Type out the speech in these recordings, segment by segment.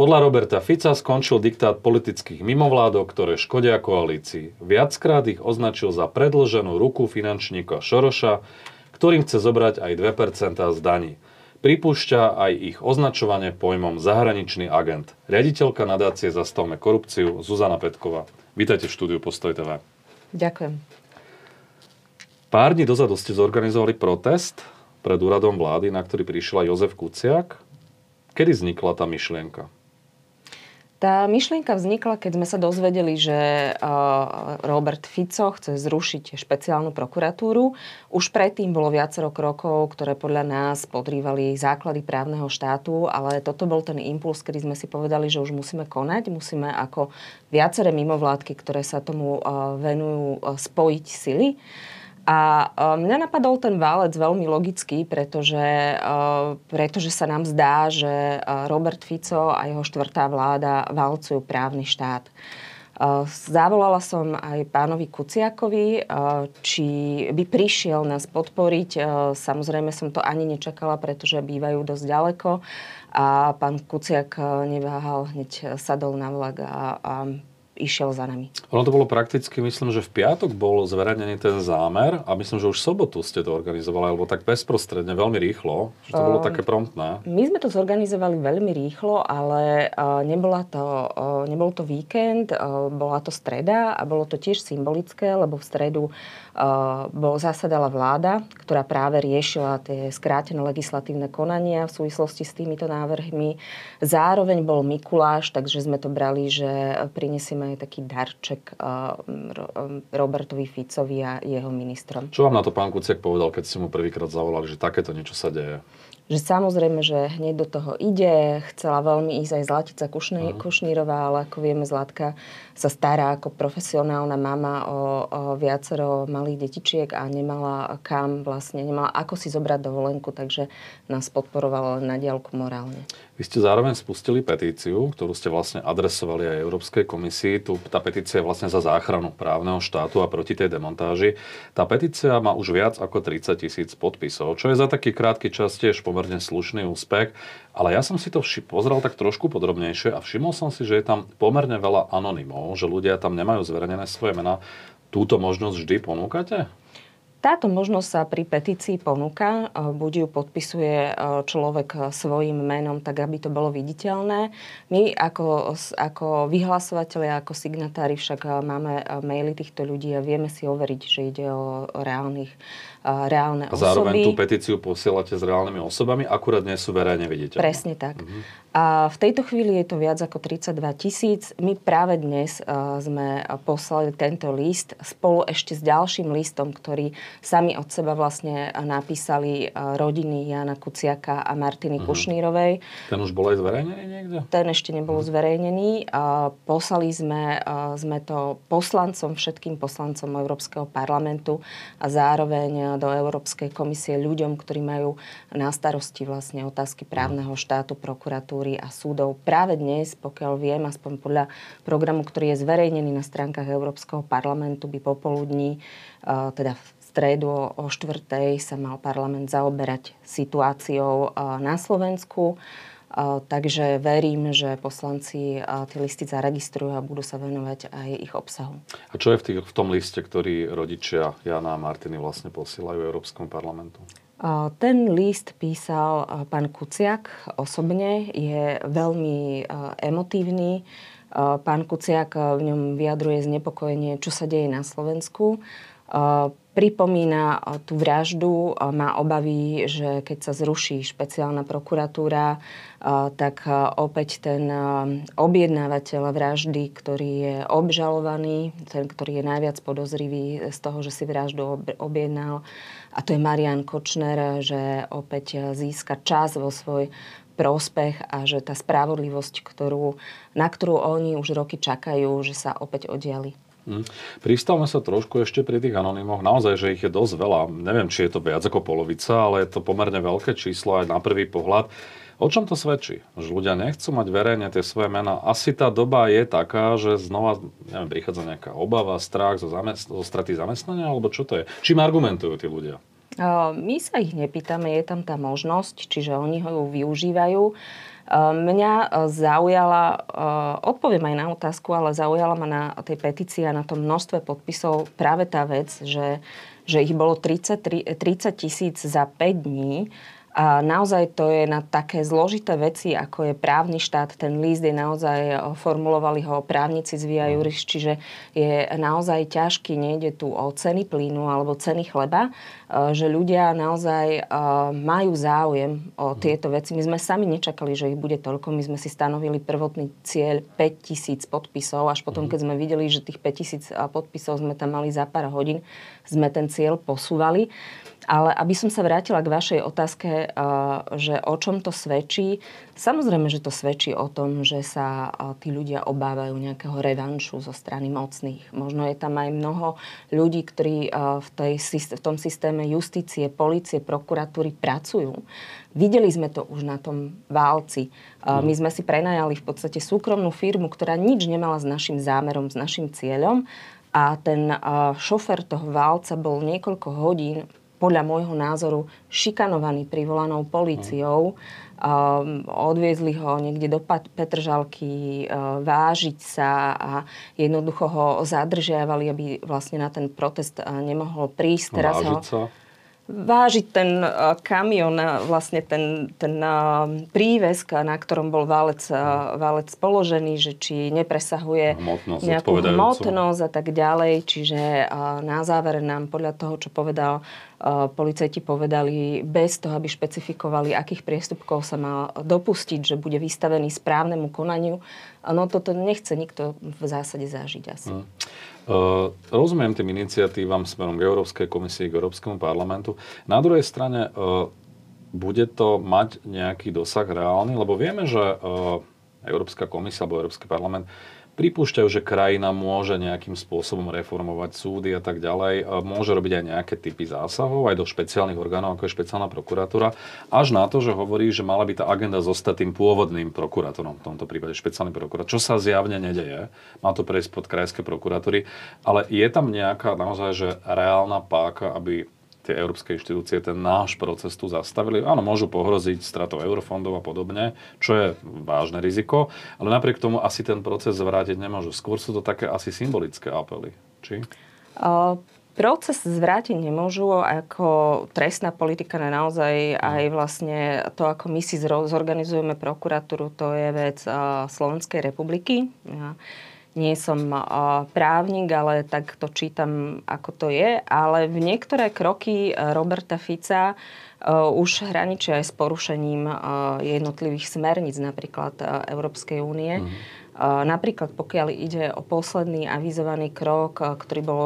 Podľa Roberta Fica skončil diktát politických mimovládok, ktoré škodia koalícii. Viackrát ich označil za predlženú ruku finančníka Šoroša, ktorým chce zobrať aj 2% z daní. Pripúšťa aj ich označovanie pojmom zahraničný agent. Riaditeľka nadácie Zastavme korupciu Zuzana Petková. Vítajte v štúdiu Postoj TV. Ďakujem. Pár dní dozadu ste zorganizovali protest pred úradom vlády, na ktorý prišiel aj Jozef Kuciak. Kedy vznikla tá myšlienka? Tá myšlienka vznikla, keď sme sa dozvedeli, že Robert Fico chce zrušiť špeciálnu prokuratúru. Už predtým bolo viacero krokov, ktoré podľa nás podrývali základy právneho štátu, ale toto bol ten impuls, kedy sme si povedali, že už musíme konať, musíme ako viaceré mimovládky, ktoré sa tomu venujú, spojiť sily. A e, mňa napadol ten válec veľmi logický, pretože, e, pretože sa nám zdá, že e, Robert Fico a jeho štvrtá vláda valcujú právny štát. Zavolala som aj pánovi Kuciakovi, či by prišiel nás podporiť. Samozrejme som to ani nečakala, pretože bývajú dosť ďaleko. A pán Kuciak neváhal, hneď sadol na vlak a, a išiel za nami. Ono to bolo prakticky, myslím, že v piatok bol zverejnený ten zámer a myslím, že už v sobotu ste to organizovali, alebo tak bezprostredne, veľmi rýchlo, že to bolo uh, také promptné. My sme to zorganizovali veľmi rýchlo, ale uh, nebola to, uh, nebol to víkend, uh, bola to streda a bolo to tiež symbolické, lebo v stredu bol, zasadala vláda, ktorá práve riešila tie skrátené legislatívne konania v súvislosti s týmito návrhmi. Zároveň bol Mikuláš, takže sme to brali, že prinesieme aj taký darček Robertovi Ficovi a jeho ministrom. Čo vám na to pán Kuciak povedal, keď ste mu prvýkrát zavolali, že takéto niečo sa deje? že samozrejme, že hneď do toho ide. Chcela veľmi ísť aj Zlatica Kušnírová, ale ako vieme, Zlatka sa stará ako profesionálna mama o, o viacero malých detičiek a nemala kam vlastne, nemala ako si zobrať dovolenku, takže nás podporovala na diálku morálne. Vy ste zároveň spustili petíciu, ktorú ste vlastne adresovali aj Európskej komisii. Tu, tá petícia je vlastne za záchranu právneho štátu a proti tej demontáži. Tá petícia má už viac ako 30 tisíc podpisov, čo je za taký krátky čas tiež pomerne slušný úspech. Ale ja som si to vši- pozrel tak trošku podrobnejšie a všimol som si, že je tam pomerne veľa anonymov, že ľudia tam nemajú zverejnené svoje mená. Túto možnosť vždy ponúkate? Táto možnosť sa pri petícii ponúka. E, buď ju podpisuje e, človek svojim menom, tak aby to bolo viditeľné. My ako, ako vyhlasovateľi, ako signatári však e, máme maily týchto ľudí a vieme si overiť, že ide o reálnych reálne osoby. A zároveň tú petíciu posielate s reálnymi osobami, akurát nie sú verejne viditeľné. Presne tak. Uh-huh. A v tejto chvíli je to viac ako 32 tisíc. My práve dnes sme poslali tento list spolu ešte s ďalším listom, ktorý sami od seba vlastne napísali rodiny Jana Kuciaka a Martiny uh-huh. Kušnírovej. Ten už bol aj zverejnený niekde? Ten ešte nebol uh-huh. zverejnený. Uh, poslali sme, sme to poslancom, všetkým poslancom Európskeho parlamentu a zároveň do Európskej komisie ľuďom, ktorí majú na starosti vlastne otázky právneho štátu, prokuratúry a súdov. Práve dnes, pokiaľ viem, aspoň podľa programu, ktorý je zverejnený na stránkach Európskeho parlamentu, by popoludní, e, teda v stredu o štvrtej sa mal parlament zaoberať situáciou e, na Slovensku. Takže verím, že poslanci tie listy zaregistrujú a budú sa venovať aj ich obsahu. A čo je v, tých, v tom liste, ktorý rodičia Jana a Martiny vlastne posielajú Európskom parlamentu? Ten list písal pán Kuciak osobne, je veľmi emotívny. Pán Kuciak v ňom vyjadruje znepokojenie, čo sa deje na Slovensku pripomína eh, tú vraždu, eh, má obavy, že keď sa zruší špeciálna prokuratúra, eh, tak opäť ten objednávateľ vraždy, ktorý je obžalovaný, ten, ktorý je najviac podozrivý z toho, že si vraždu objednal, a to je Marian Kočner, že opäť získa čas vo svoj prospech a že tá spravodlivosť, ktorú, na ktorú oni už roky čakajú, že sa opäť odiali. Hm. Pristavme sa trošku ešte pri tých anonymoch. Naozaj, že ich je dosť veľa. Neviem, či je to viac ako polovica, ale je to pomerne veľké číslo aj na prvý pohľad. O čom to svedčí? Že ľudia nechcú mať verejne tie svoje mená. Asi tá doba je taká, že znova neviem, prichádza nejaká obava, strach zo, zamest- zo straty zamestnania, alebo čo to je? Čím argumentujú tí ľudia? My sa ich nepýtame, je tam tá možnosť, čiže oni ho využívajú. Mňa zaujala, odpoviem aj na otázku, ale zaujala ma na tej petícii a na tom množstve podpisov práve tá vec, že, že ich bolo 30 tisíc za 5 dní. A naozaj to je na také zložité veci, ako je právny štát. Ten líst je naozaj, formulovali ho právnici z Via Juris, čiže je naozaj ťažký, nejde tu o ceny plynu alebo ceny chleba, že ľudia naozaj e, majú záujem o tieto veci. My sme sami nečakali, že ich bude toľko. My sme si stanovili prvotný cieľ 5000 podpisov, až potom, mhm. keď sme videli, že tých 5000 podpisov sme tam mali za pár hodín, sme ten cieľ posúvali. Ale aby som sa vrátila k vašej otázke, eh, že o čom to svedčí, samozrejme, že to svedčí o tom, že sa eh, tí ľudia obávajú nejakého revanšu zo strany mocných. Možno je tam aj mnoho ľudí, ktorí eh, v, tej, v tom systéme justície, policie, prokuratúry pracujú. Videli sme to už na tom válci. Mm. My sme si prenajali v podstate súkromnú firmu, ktorá nič nemala s našim zámerom, s našim cieľom a ten šofer toho válca bol niekoľko hodín podľa môjho názoru šikanovaný privolanou políciou. Um, odviezli ho niekde do Petržalky, uh, vážiť sa a jednoducho ho zadržiavali, aby vlastne na ten protest uh, nemohol prísť. Teraz vážiť ho... sa? Vážiť ten uh, kamion, vlastne ten, ten uh, prívesk, na ktorom bol válec, válec položený, že či nepresahuje hmotnosť, nejakú hmotnosť a tak ďalej. Čiže na záver nám podľa toho, čo povedal policajti povedali bez toho, aby špecifikovali, akých priestupkov sa má dopustiť, že bude vystavený správnemu konaniu. No toto nechce nikto v zásade zažiť asi. Hmm. Rozumiem tým iniciatívam smerom k Európskej komisii, k Európskemu parlamentu. Na druhej strane uh, bude to mať nejaký dosah reálny, lebo vieme, že uh, Európska komisia alebo Európsky parlament pripúšťajú, že krajina môže nejakým spôsobom reformovať súdy a tak ďalej, môže robiť aj nejaké typy zásahov, aj do špeciálnych orgánov, ako je špeciálna prokuratúra, až na to, že hovorí, že mala by tá agenda zostať tým pôvodným prokurátorom, v tomto prípade špeciálny prokurátor, čo sa zjavne nedeje. Má to prejsť pod krajské prokuratúry, ale je tam nejaká naozaj že reálna páka, aby tie európske inštitúcie ten náš proces tu zastavili. Áno, môžu pohroziť stratou eurofondov a podobne, čo je vážne riziko, ale napriek tomu asi ten proces zvrátiť nemôžu. Skôr sú to také asi symbolické apely. Či? Uh, proces zvrátiť nemôžu, ako trestná politika na naozaj aj vlastne to, ako my si zorganizujeme prokuratúru, to je vec Slovenskej republiky. Nie som právnik, ale tak to čítam, ako to je. Ale v niektoré kroky e, Roberta Fica e, už hraničia aj s porušením e, jednotlivých smerníc, napríklad Európskej únie. Mm Napríklad pokiaľ ide o posledný avizovaný krok, ktorý bol,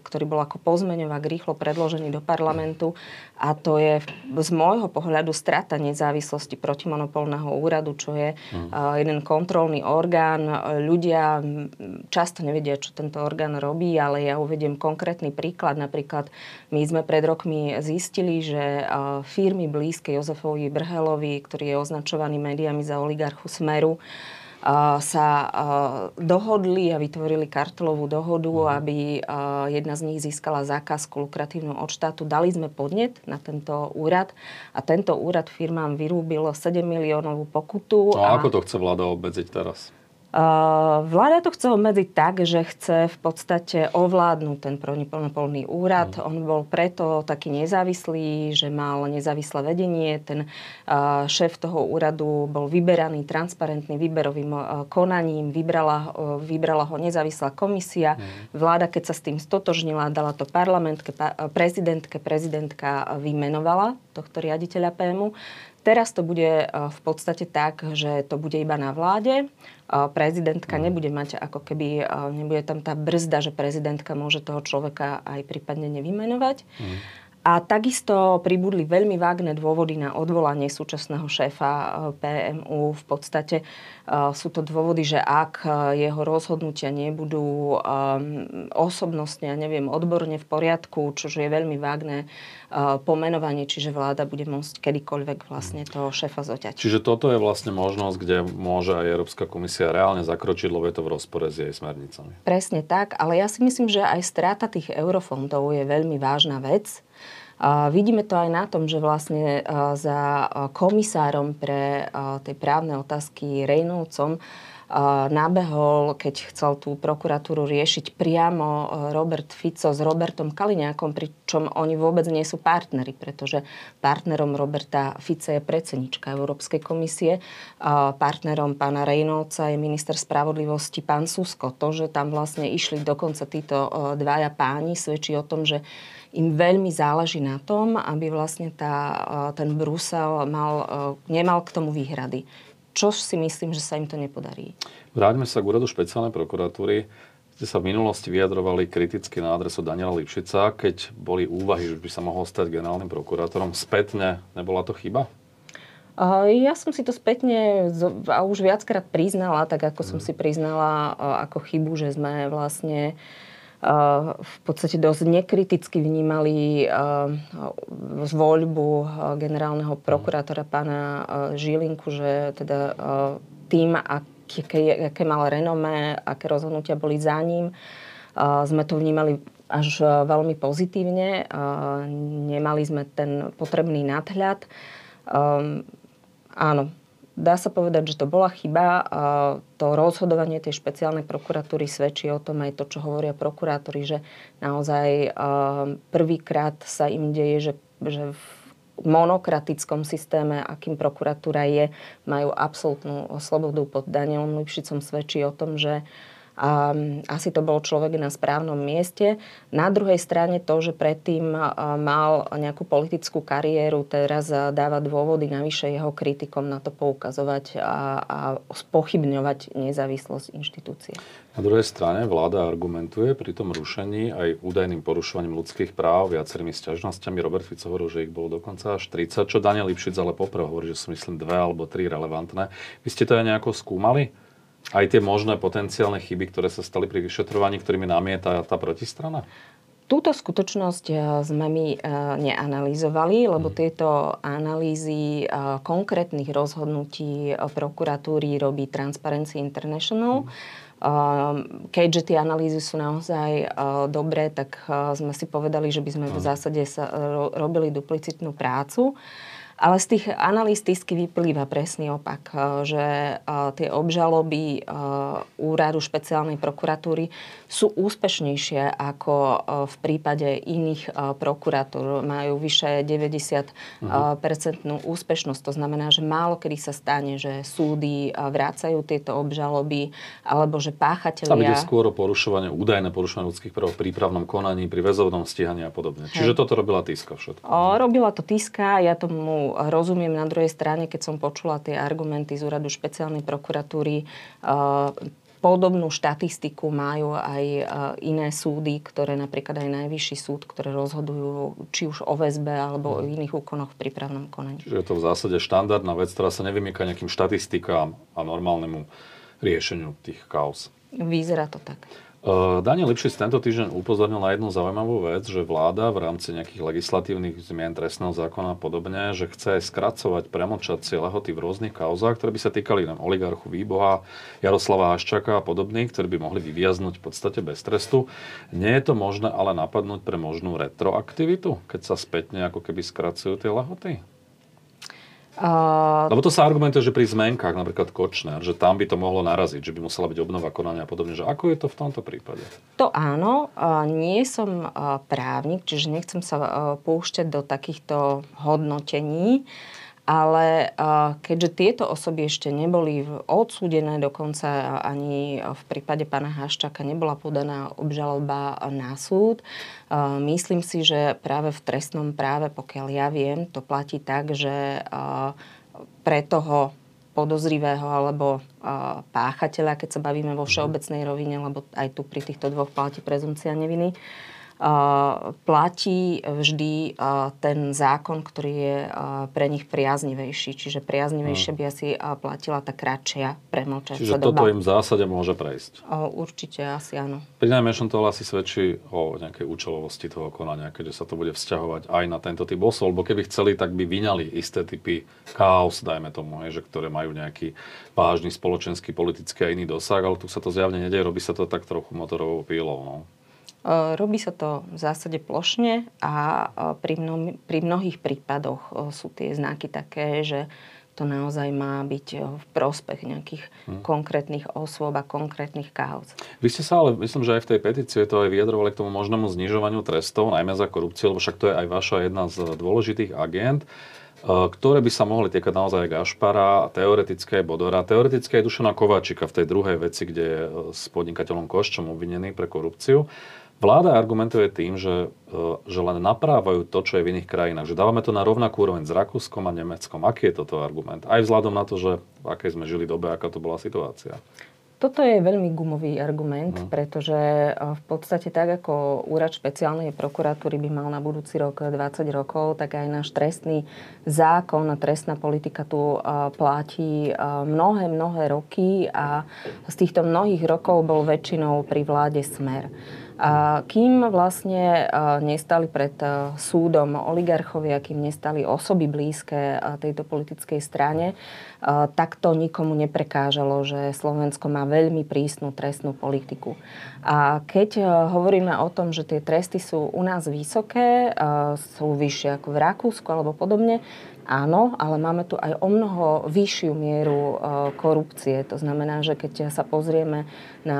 ktorý bol ako pozmeňovák rýchlo predložený do parlamentu a to je z môjho pohľadu strata nezávislosti protimonopolného úradu, čo je mm. jeden kontrolný orgán. Ľudia často nevedia, čo tento orgán robí, ale ja uvediem konkrétny príklad. Napríklad my sme pred rokmi zistili, že firmy blízke Jozefovi Brhelovi, ktorý je označovaný médiami za oligarchu Smeru, sa dohodli a vytvorili kartelovú dohodu, mhm. aby jedna z nich získala zákazku lukratívnu od štátu. Dali sme podnet na tento úrad a tento úrad firmám vyrúbil 7 miliónovú pokutu. No a, a ako to chce vláda obmedziť teraz? Vláda to chce obmedziť tak, že chce v podstate ovládnuť ten plný úrad. Mm. On bol preto taký nezávislý, že mal nezávislé vedenie. Ten šéf toho úradu bol vyberaný transparentným výberovým konaním. Vybrala, vybrala ho nezávislá komisia. Mm. Vláda, keď sa s tým stotožnila, dala to parlamentke, prezidentke. Prezidentka vymenovala tohto riaditeľa PMU. Teraz to bude v podstate tak, že to bude iba na vláde prezidentka nebude mať ako keby, nebude tam tá brzda, že prezidentka môže toho človeka aj prípadne nevymenovať. Mm. A takisto pribudli veľmi vágne dôvody na odvolanie súčasného šéfa PMU. V podstate sú to dôvody, že ak eh, jeho rozhodnutia nebudú osobnostne, ja neviem, odborne v poriadku, čo je veľmi vágne pomenovanie, čiže vláda bude môcť kedykoľvek vlastne toho šéfa zoťať. Čiže toto je vlastne možnosť, kde môže aj Európska komisia reálne zakročiť, lebo je to v rozpore s jej smernicami. Presne tak, ale ja si myslím, že aj strata tých eurofondov je veľmi vážna vec A vidíme to aj na tom, že vlastne za komisárom pre tie právne otázky Reynoldsom nabehol, keď chcel tú prokuratúru riešiť priamo e, Robert Fico s Robertom Kaliňákom, pričom oni vôbec nie sú partneri, pretože partnerom Roberta Fica je predsednička Európskej komisie, partnerom pána Reynoldsa je minister spravodlivosti pán Susko. To, že tam vlastne išli dokonca títo e, dvaja páni, svedčí o tom, že im veľmi záleží na tom, aby vlastne tá, e, ten Brusel mal, nemal k tomu výhrady čo si myslím, že sa im to nepodarí. Vráťme sa k úradu špeciálnej prokuratúry. Ste sa v minulosti vyjadrovali kriticky na adresu Daniela Lipšica, keď boli úvahy, že by sa mohol stať generálnym prokurátorom. Spätne nebola to chyba? Ja som si to spätne a už viackrát priznala, tak ako som mhm. si priznala ako chybu, že sme vlastne v podstate dosť nekriticky vnímali voľbu generálneho prokurátora pána Žilinku, že teda tým, aké, aké mal renomé, aké rozhodnutia boli za ním, sme to vnímali až veľmi pozitívne. Nemali sme ten potrebný nadhľad. Áno, Dá sa povedať, že to bola chyba. A to rozhodovanie tej špeciálnej prokuratúry svedčí o tom aj to, čo hovoria prokurátori, že naozaj prvýkrát sa im deje, že, že v monokratickom systéme, akým prokuratúra je, majú absolútnu slobodu pod Danielom Lipšicom svedčí o tom, že uh, a asi to bol človek na správnom mieste. Na druhej strane to, že predtým mal nejakú politickú kariéru, teraz dáva dôvody navyše jeho kritikom na to poukazovať a, a spochybňovať nezávislosť inštitúcie. Na druhej strane vláda argumentuje pri tom rušení aj údajným porušovaním ľudských práv, viacerými sťažnosťami. Robert Fico hovoril, že ich bolo dokonca až 30, čo Daniel Lipšic ale poprvé hovorí, že sú myslím dve alebo tri relevantné. Vy ste to aj nejako skúmali? Aj tie možné potenciálne chyby, ktoré sa stali pri vyšetrovaní, ktorými namieta tá protistrana? Túto skutočnosť eh, sme my eh, neanalýzovali, lebo hmm. tieto analýzy eh, konkrétnych rozhodnutí prokuratúry robí Transparency International. Hmm. Keďže tie analýzy sú naozaj dobré, tak sme si povedali, že by sme v zásade sa robili duplicitnú prácu. Ale z tých analýz tisky vyplýva presný opak, eh, že eh, tie obžaloby eh, úradu špeciálnej prokuratúry sú úspešnejšie ako v prípade iných prokuratúr. Majú vyše 90% úspešnosť. To znamená, že málo kedy sa stane, že súdy vrácajú tieto obžaloby alebo že páchatelia... Tam ide skôr o porušovanie, údajné porušovanie ľudských práv v prípravnom konaní, pri väzovnom stíhaní a podobne. Čiže toto robila Tiska všetko. O, robila to Tiska, ja tomu rozumiem na druhej strane, keď som počula tie argumenty z úradu špeciálnej prokuratúry, eh, Podobnú štatistiku majú aj eh, iné súdy, ktoré napríklad aj Najvyšší súd, ktoré rozhodujú či už o väzbe alebo o mhm. iných úkonoch v prípravnom konaní. Čiže je to v zásade štandardná vec, ktorá sa nevymýka nejakým štatistikám a normálnemu riešeniu tých kaos. Vyzerá to tak. Eh, Daniel Lipšic tento týždeň upozornil na jednu zaujímavú vec, že vláda v rámci nejakých legislatívnych zmien trestného zákona a podobne, že chce skracovať premočacie lehoty v rôznych kauzách, ktoré by sa týkali len oligarchu Výboha, Jaroslava Haščaka a podobných, ktorí by mohli vyviaznuť v podstate bez trestu. Nie je to možné ale napadnúť pre možnú retroaktivitu, keď sa spätne ako keby skracujú tie lehoty? Uh, Lebo to sa argumentuje, že pri zmenkách, napríklad Kočner, že tam by to mohlo naraziť, že by musela byť obnova konania a podobne. Že ako je to v tomto prípade? To áno. Uh, nie som uh, právnik, čiže nechcem sa uh, púšťať do takýchto hodnotení. Uh, ale keďže tieto osoby ešte neboli odsúdené, dokonca ani v prípade pána Haščaka nebola podaná obžaloba na súd, myslím si, že práve v trestnom práve, pokiaľ ja viem, to platí tak, že pre toho podozrivého alebo páchateľa, keď sa bavíme vo všeobecnej rovine, lebo aj tu pri týchto dvoch platí prezumcia neviny, platí vždy ten zákon, ktorý je pre nich priaznivejší. Čiže priaznivejšie by asi platila tá kratšia premlčacia Čiže doba. toto im v zásade môže prejsť? Určite, asi áno. Pri najmenšom to asi svedčí o nejakej účelovosti toho konania, keďže sa to bude vzťahovať aj na tento typ osôb, lebo keby chceli, tak by vyňali isté typy chaos, dajme tomu, že ktoré majú nejaký vážny spoločenský, politický a iný dosah, ale tu sa to zjavne nedieje, robí sa to tak trochu motorovou pílou. No. Robí sa to v zásade plošne a pri, mno, pri mnohých prípadoch sú tie znaky také, že to naozaj má byť v prospech nejakých hmm. konkrétnych osôb a konkrétnych kauz. Vy ste sa ale, myslím, že aj v tej petícii to aj vyjadrovali k tomu možnému znižovaniu trestov, najmä za korupciu, lebo však to je aj vaša jedna z dôležitých agent ktoré by sa mohli týkať naozaj Gašpara, teoretické Bodora, teoretické aj Dušana Kováčika v tej druhej veci, kde je s podnikateľom Koščom obvinený pre korupciu. Vláda argumentuje tým, že, e, že len naprávajú to, čo je v iných krajinách. Že dávame to na rovnakú úroveň s Rakúskom a Nemeckom. Aký je toto argument? Aj vzhľadom na to, že v akej sme žili dobe, aká to bola situácia. Toto je veľmi gumový argument, no. pretože e, v podstate tak, ako úrad špeciálnej prokuratúry by mal na budúci rok 20 rokov, tak aj náš trestný zákon a trestná politika tu e, platí mnohé, mnohé roky a z týchto mnohých rokov bol väčšinou pri vláde smer. A kým vlastne nestali pred súdom oligarchovia, kým nestali osoby blízke tejto politickej strane, tak to nikomu neprekážalo, že Slovensko má veľmi prísnu trestnú politiku. A keď hovoríme o tom, že tie tresty sú u nás vysoké, sú vyššie ako v Rakúsku alebo podobne, Áno, ale máme tu aj o mnoho vyššiu mieru korupcie. To znamená, že keď sa pozrieme na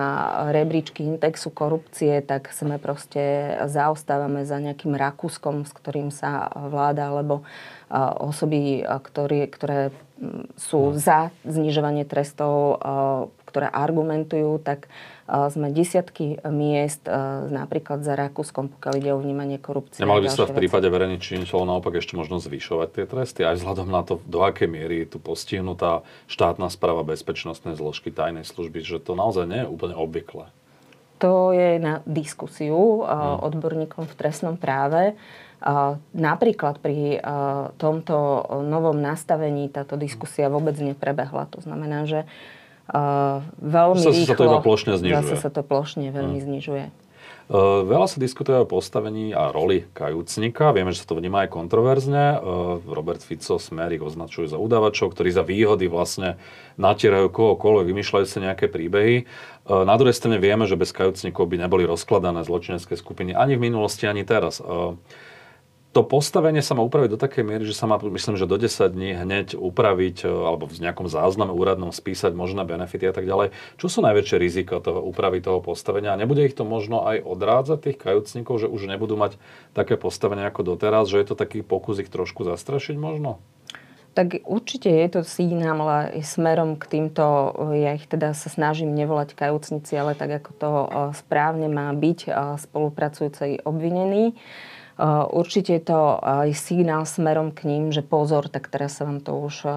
rebríčky indexu korupcie, tak sme proste zaostávame za nejakým Rakúskom, s ktorým sa vláda alebo osoby, ktoré, ktoré sú no. za znižovanie trestov, ktoré argumentujú, tak sme desiatky miest napríklad za Rakúskom, pokiaľ ide o vnímanie korupcie. Nemali by sa v prípade verejných činiteľov naopak ešte možno zvyšovať tie tresty, aj vzhľadom na to, do akej miery je tu postihnutá štátna správa bezpečnostnej zložky tajnej služby, že to naozaj nie je úplne obvyklé. To je na diskusiu hmm. odborníkom v trestnom práve. Napríklad pri tomto novom nastavení táto diskusia vôbec neprebehla. To znamená, že veľmi sa, rýchlo... Sa to iba plošne znižuje. Zase sa to plošne veľmi hmm. znižuje. Veľa sa diskutuje o postavení a roli kajúcnika. Vieme, že sa to vníma aj kontroverzne. Robert Fico, Smer ich označujú za udavačov, ktorí za výhody vlastne natierajú kohokoľvek, vymýšľajú sa nejaké príbehy. Na druhej strane vieme, že bez kajúcnikov by neboli rozkladané zločinecké skupiny ani v minulosti, ani teraz to postavenie sa má upraviť do takej miery, že sa má, myslím, že do 10 dní hneď upraviť e, alebo v nejakom zázname úradnom spísať možné benefity a tak ďalej. Čo sú najväčšie rizika toho úpravy toho postavenia? A nebude ich to možno aj odrádzať tých kajúcnikov, že už nebudú mať také postavenie ako doteraz, že je to taký pokus ich trošku zastrašiť možno? Tak určite je to signál ale smerom k týmto, ja ich teda sa snažím nevolať kajúcnici, ale tak ako to e, správne má byť e, spolupracujúcej obvinený. Určite je to aj signál smerom k ním, že pozor, tak teraz sa vám to už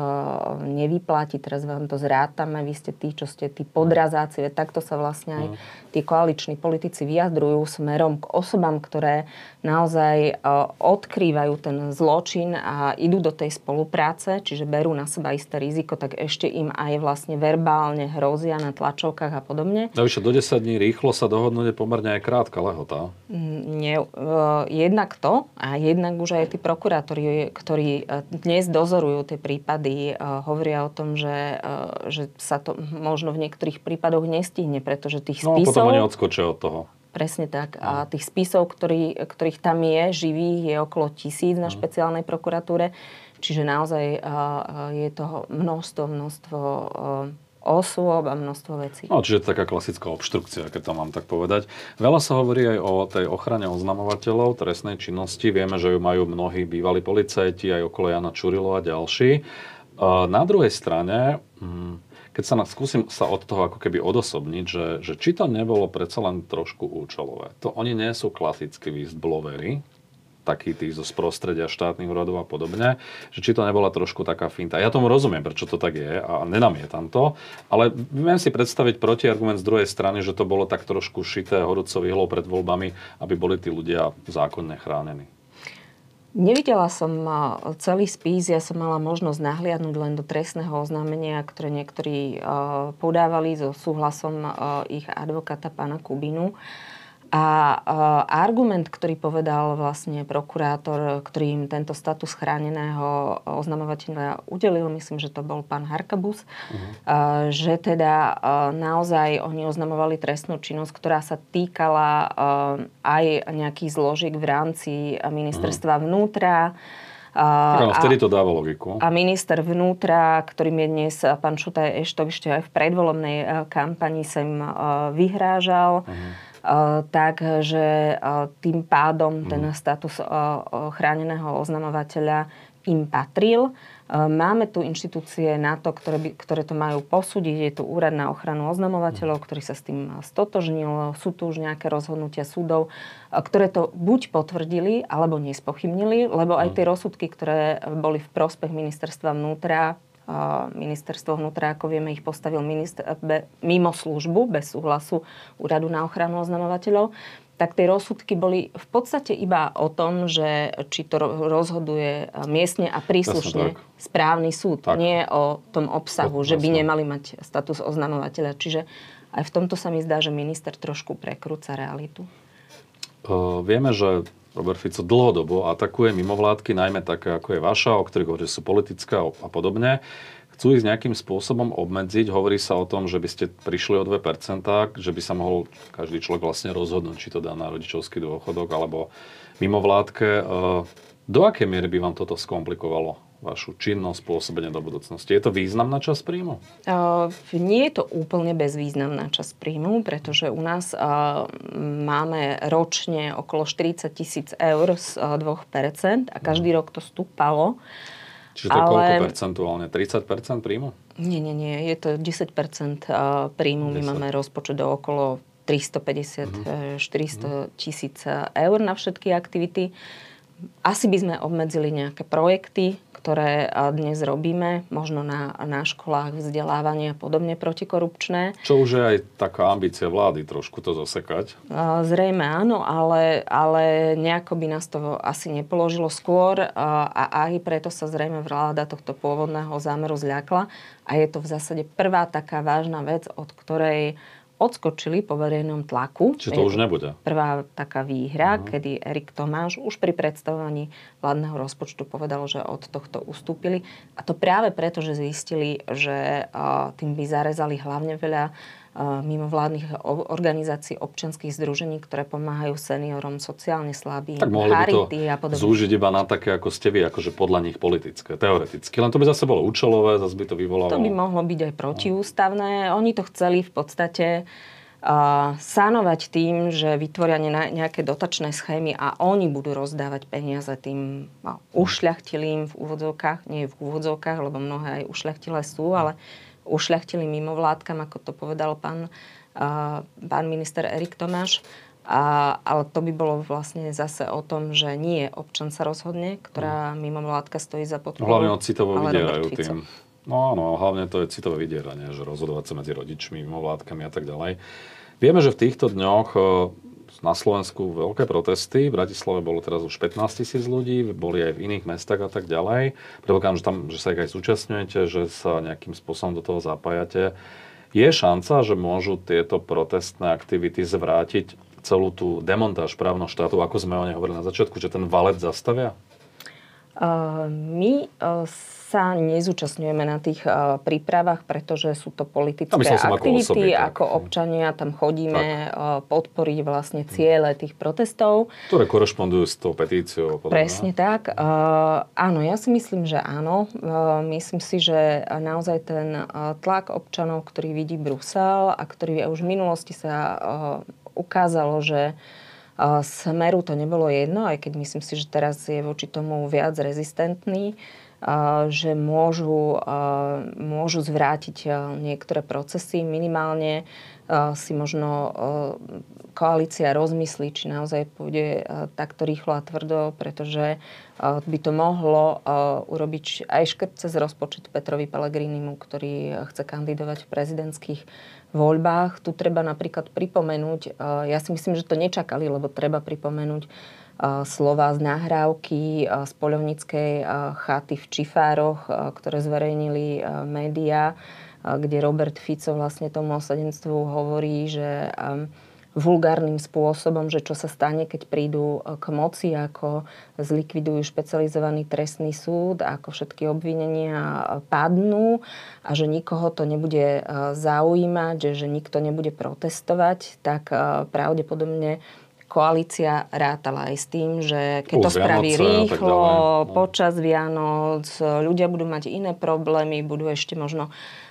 nevyplatí, teraz vám to zrátame, vy ste tí, čo ste tí podrazáci, takto sa vlastne aj mhm. tí koaliční politici vyjadrujú smerom k osobám, ktoré naozaj odkrývajú ten zločin a idú do tej spolupráce, čiže berú na seba isté riziko, tak ešte im aj vlastne verbálne hrozia na tlačovkách a podobne. Navyše do 10 dní rýchlo sa dohodnúť je pomerne aj krátka lehota. Mm, nie, jednak jednak to a jednak už aj tí prokurátori, ktorí e, dnes dozorujú tie prípady, e, hovoria o tom, že, e, že sa to možno v niektorých prípadoch nestihne, pretože tých spisov... No potom oni odskočia od toho. Presne tak. A no. tých spisov, ktorý, ktorých tam je, živých, je okolo tisíc na no. špeciálnej prokuratúre. Čiže naozaj je toho množstvo, množstvo osôb a množstvo vecí. No, čiže taká klasická obštrukcia, keď to mám tak povedať. Veľa sa hovorí aj o tej ochrane oznamovateľov trestnej činnosti. Vieme, že ju majú mnohí bývalí policajti, aj okolo Jana Čurilo a ďalší. Na druhej strane, hm, keď sa skúsim sa od toho ako keby odosobniť, že, že či to nebolo predsa len trošku účelové. To oni nie sú klasickí whistlebloweri, takí tí zo prostredia štátnych úradov a podobne, že či to nebola trošku taká finta. Ja tomu rozumiem, prečo to tak je a nenamietam to, ale viem si predstaviť protiargument z druhej strany, že to bolo tak trošku šité horúcou ihlou pred voľbami, aby boli tí ľudia zákonne chránení. Nevidela som celý spis, ja som mala možnosť nahliadnúť len do trestného oznámenia, ktoré niektorí podávali so súhlasom ich advokáta pána Kubinu. A argument, ktorý povedal vlastne prokurátor, ktorý im tento status chráneného oznamovateľa udelil, myslím, že to bol pán Harkabus, uh-huh. že teda naozaj oni oznamovali trestnú činnosť, ktorá sa týkala aj nejakých zložiek v rámci ministerstva uh-huh. vnútra, a, vtedy to dáva logiku. A minister vnútra, ktorým je dnes pán Šutaj Eštok, ešte aj v predvolebnej kampani sa im vyhrážal. Uh-huh takže tým pádom ten mhm. status chráneného oznamovateľa im patril. Máme tu inštitúcie na to, ktoré, by, ktoré to majú posúdiť. Je tu úrad na ochranu oznamovateľov, mhm. ktorý sa s tým stotožnil. Sú tu už nejaké rozhodnutia súdov, ktoré to buď potvrdili, alebo nespochybnili, lebo aj mhm. tie rozsudky, ktoré boli v prospech ministerstva vnútra, ministerstvo vnútra, ako vieme, ich postavil minister, be, mimo službu, bez súhlasu úradu na ochranu oznamovateľov, tak tie rozsudky boli v podstate iba o tom, že či to rozhoduje miestne a príslušne správny súd, tak. nie o tom obsahu, to, že by nemali mať status oznamovateľa. Čiže aj v tomto sa mi zdá, že minister trošku prekrúca realitu. Uh, vieme, že Robert Fico dlhodobo atakuje mimovládky, najmä také ako je vaša, o ktorých hovorí, sú politické a podobne. Chcú ich nejakým spôsobom obmedziť. Hovorí sa o tom, že by ste prišli o 2%, že by sa mohol každý človek vlastne rozhodnúť, či to dá na rodičovský dôchodok alebo mimovládke. E, do akej miery by vám toto skomplikovalo? Vašu činnosť, pôsobenie do budúcnosti. Je to významná časť príjmu? Uh, nie je to úplne bezvýznamná časť príjmu, pretože u nás uh, máme ročne okolo 40 tisíc eur z uh, 2% a každý rok to stúpalo. Čiže to je ale... koľko percentuálne? 30% príjmu? Nie, nie, nie. Je to 10% príjmu. 10. My máme rozpočet do okolo 350-400 uh-huh. tisíc eur na všetky aktivity. Asi by sme obmedzili nejaké projekty, ktoré dnes robíme, možno na, na školách vzdelávania a podobne protikorupčné. Čo už je aj taká ambícia vlády, trošku to zosekať? Zrejme áno, ale, ale nejako by nás to asi nepoložilo skôr a aj preto sa zrejme vláda tohto pôvodného zámeru zľakla a je to v zásade prvá taká vážna vec, od ktorej odskočili po verejnom tlaku. Čiže to už nebude. Prvá taká výhra, uh-huh. kedy Erik Tomáš už pri predstavovaní vládneho rozpočtu povedal, že od tohto ustúpili. A to práve preto, že zistili, že tým by zarezali hlavne veľa mimovládnych organizácií, občanských združení, ktoré pomáhajú seniorom, sociálne slabým, tak mohli charity by to a podobne. zúžiť iba na také, ako ste vy, akože podľa nich politické, teoreticky. Len to by zase bolo účelové, zase by to vyvolalo... To by mohlo byť aj protiústavné. Oni to chceli v podstate uh, sanovať tým, že vytvoria nejaké dotačné schémy a oni budú rozdávať peniaze tým uh, ušľachtilým v úvodzovkách, nie v úvodzovkách, lebo mnohé aj ušľachtilé sú, ale ušľachtili mimovládkam, ako to povedal pán, uh, pán minister Erik Tomáš. A, ale to by bolo vlastne zase o tom, že nie občan sa rozhodne, ktorá mm. mimovládka stojí za podporu. Hlavne od citovo vydierajú tým. No áno, hlavne to je citové vydieranie, že rozhodovať sa medzi rodičmi, mimovládkami a tak ďalej. Vieme, že v týchto dňoch na Slovensku veľké protesty. V Bratislave bolo teraz už 15 tisíc ľudí, boli aj v iných mestách a tak ďalej. Predpokladám, že, tam, že sa aj zúčastňujete, že sa nejakým spôsobom do toho zapájate. Je šanca, že môžu tieto protestné aktivity zvrátiť celú tú demontáž právneho štátu, ako sme o nej hovorili na začiatku, že ten valet zastavia? Uh, my uh, sa nezúčastňujeme na tých uh, prípravách, pretože sú to politické aktivity. Ako, ako občania tam chodíme uh, podporiť vlastne ciele tých protestov. Ktoré korešpondujú s tou petíciou. Podľa Presne tak. Uh, áno, ja si myslím, že áno. Myslím si, že naozaj ten tlak občanov, ktorý vidí Brusel a ktorý už v minulosti sa ukázalo, že Smeru to nebolo jedno, aj keď myslím si, že teraz je voči tomu viac rezistentný že môžu, môžu zvrátiť niektoré procesy. Minimálne si možno koalícia rozmyslí, či naozaj pôjde takto rýchlo a tvrdo, pretože by to mohlo urobiť aj škrt cez rozpočet Petrovi Pellegrinimu, ktorý chce kandidovať v prezidentských voľbách. Tu treba napríklad pripomenúť, ja si myslím, že to nečakali, lebo treba pripomenúť slova z nahrávky z poľovníckej chaty v Čifároch, ktoré zverejnili médiá, kde Robert Fico vlastne tomu osadenstvu hovorí, že vulgárnym spôsobom, že čo sa stane, keď prídu k moci, ako zlikvidujú špecializovaný trestný súd, ako všetky obvinenia padnú a že nikoho to nebude zaujímať, že nikto nebude protestovať, tak pravdepodobne koalícia rátala aj s tým, že keď to spraví rýchlo, no. počas Vianoc, ľudia budú mať iné problémy, budú ešte možno uh,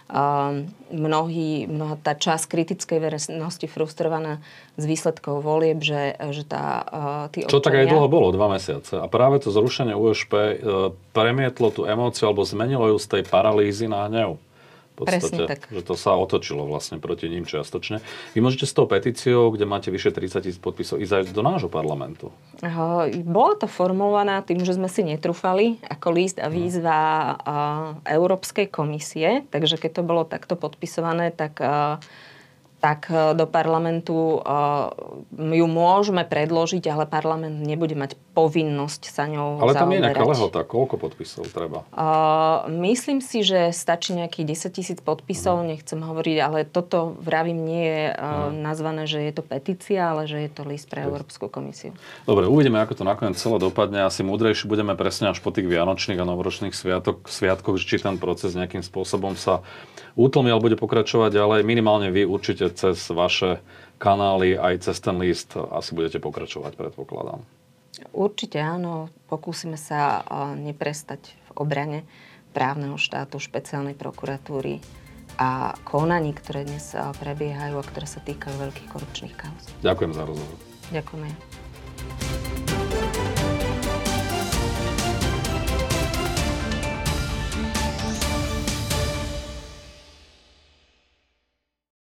mnohí, mnoha tá časť kritickej verejnosti frustrovaná z výsledkov volieb, že, že tá, uh, tí Čo tak aj dlho bolo, dva mesiace. A práve to zrušenie USP uh, premietlo tú emóciu alebo zmenilo ju z tej paralýzy na hnev podstate, Presne tak. že to sa otočilo vlastne proti ním čiastočne. Vy môžete s tou petíciou, kde máte vyše 30 tisíc podpisov, ísť aj do nášho parlamentu. Bola to formulovaná tým, že sme si netrúfali ako líst a výzva Európskej komisie, takže keď to bolo takto podpisované, tak tak e, do parlamentu ju môžeme predložiť, ale parlament nebude mať povinnosť sa ňou Ale tam je nejaká lehota. Koľko podpisov treba? Uh, myslím si, že stačí nejakých 10 tisíc podpisov, uh-huh. nechcem hovoriť, ale toto vravím nie je uh, uh-huh. nazvané, že je to petícia, ale že je to list pre Európsku komisiu. Dobre, uvidíme, ako to nakoniec celé dopadne. Asi múdrejší budeme presne až po tých vianočných a novoročných sviatok, sviatkoch, či ten proces nejakým spôsobom sa útlmi, ale bude pokračovať ďalej. Minimálne vy určite cez vaše kanály aj cez ten list asi budete pokračovať, predpokladám. Určite áno. Pokúsime sa neprestať v obrane právneho štátu, špeciálnej prokuratúry a konaní, ktoré dnes prebiehajú a ktoré sa týkajú veľkých korupčných kauz. Ďakujem za rozhovor. Ďakujem.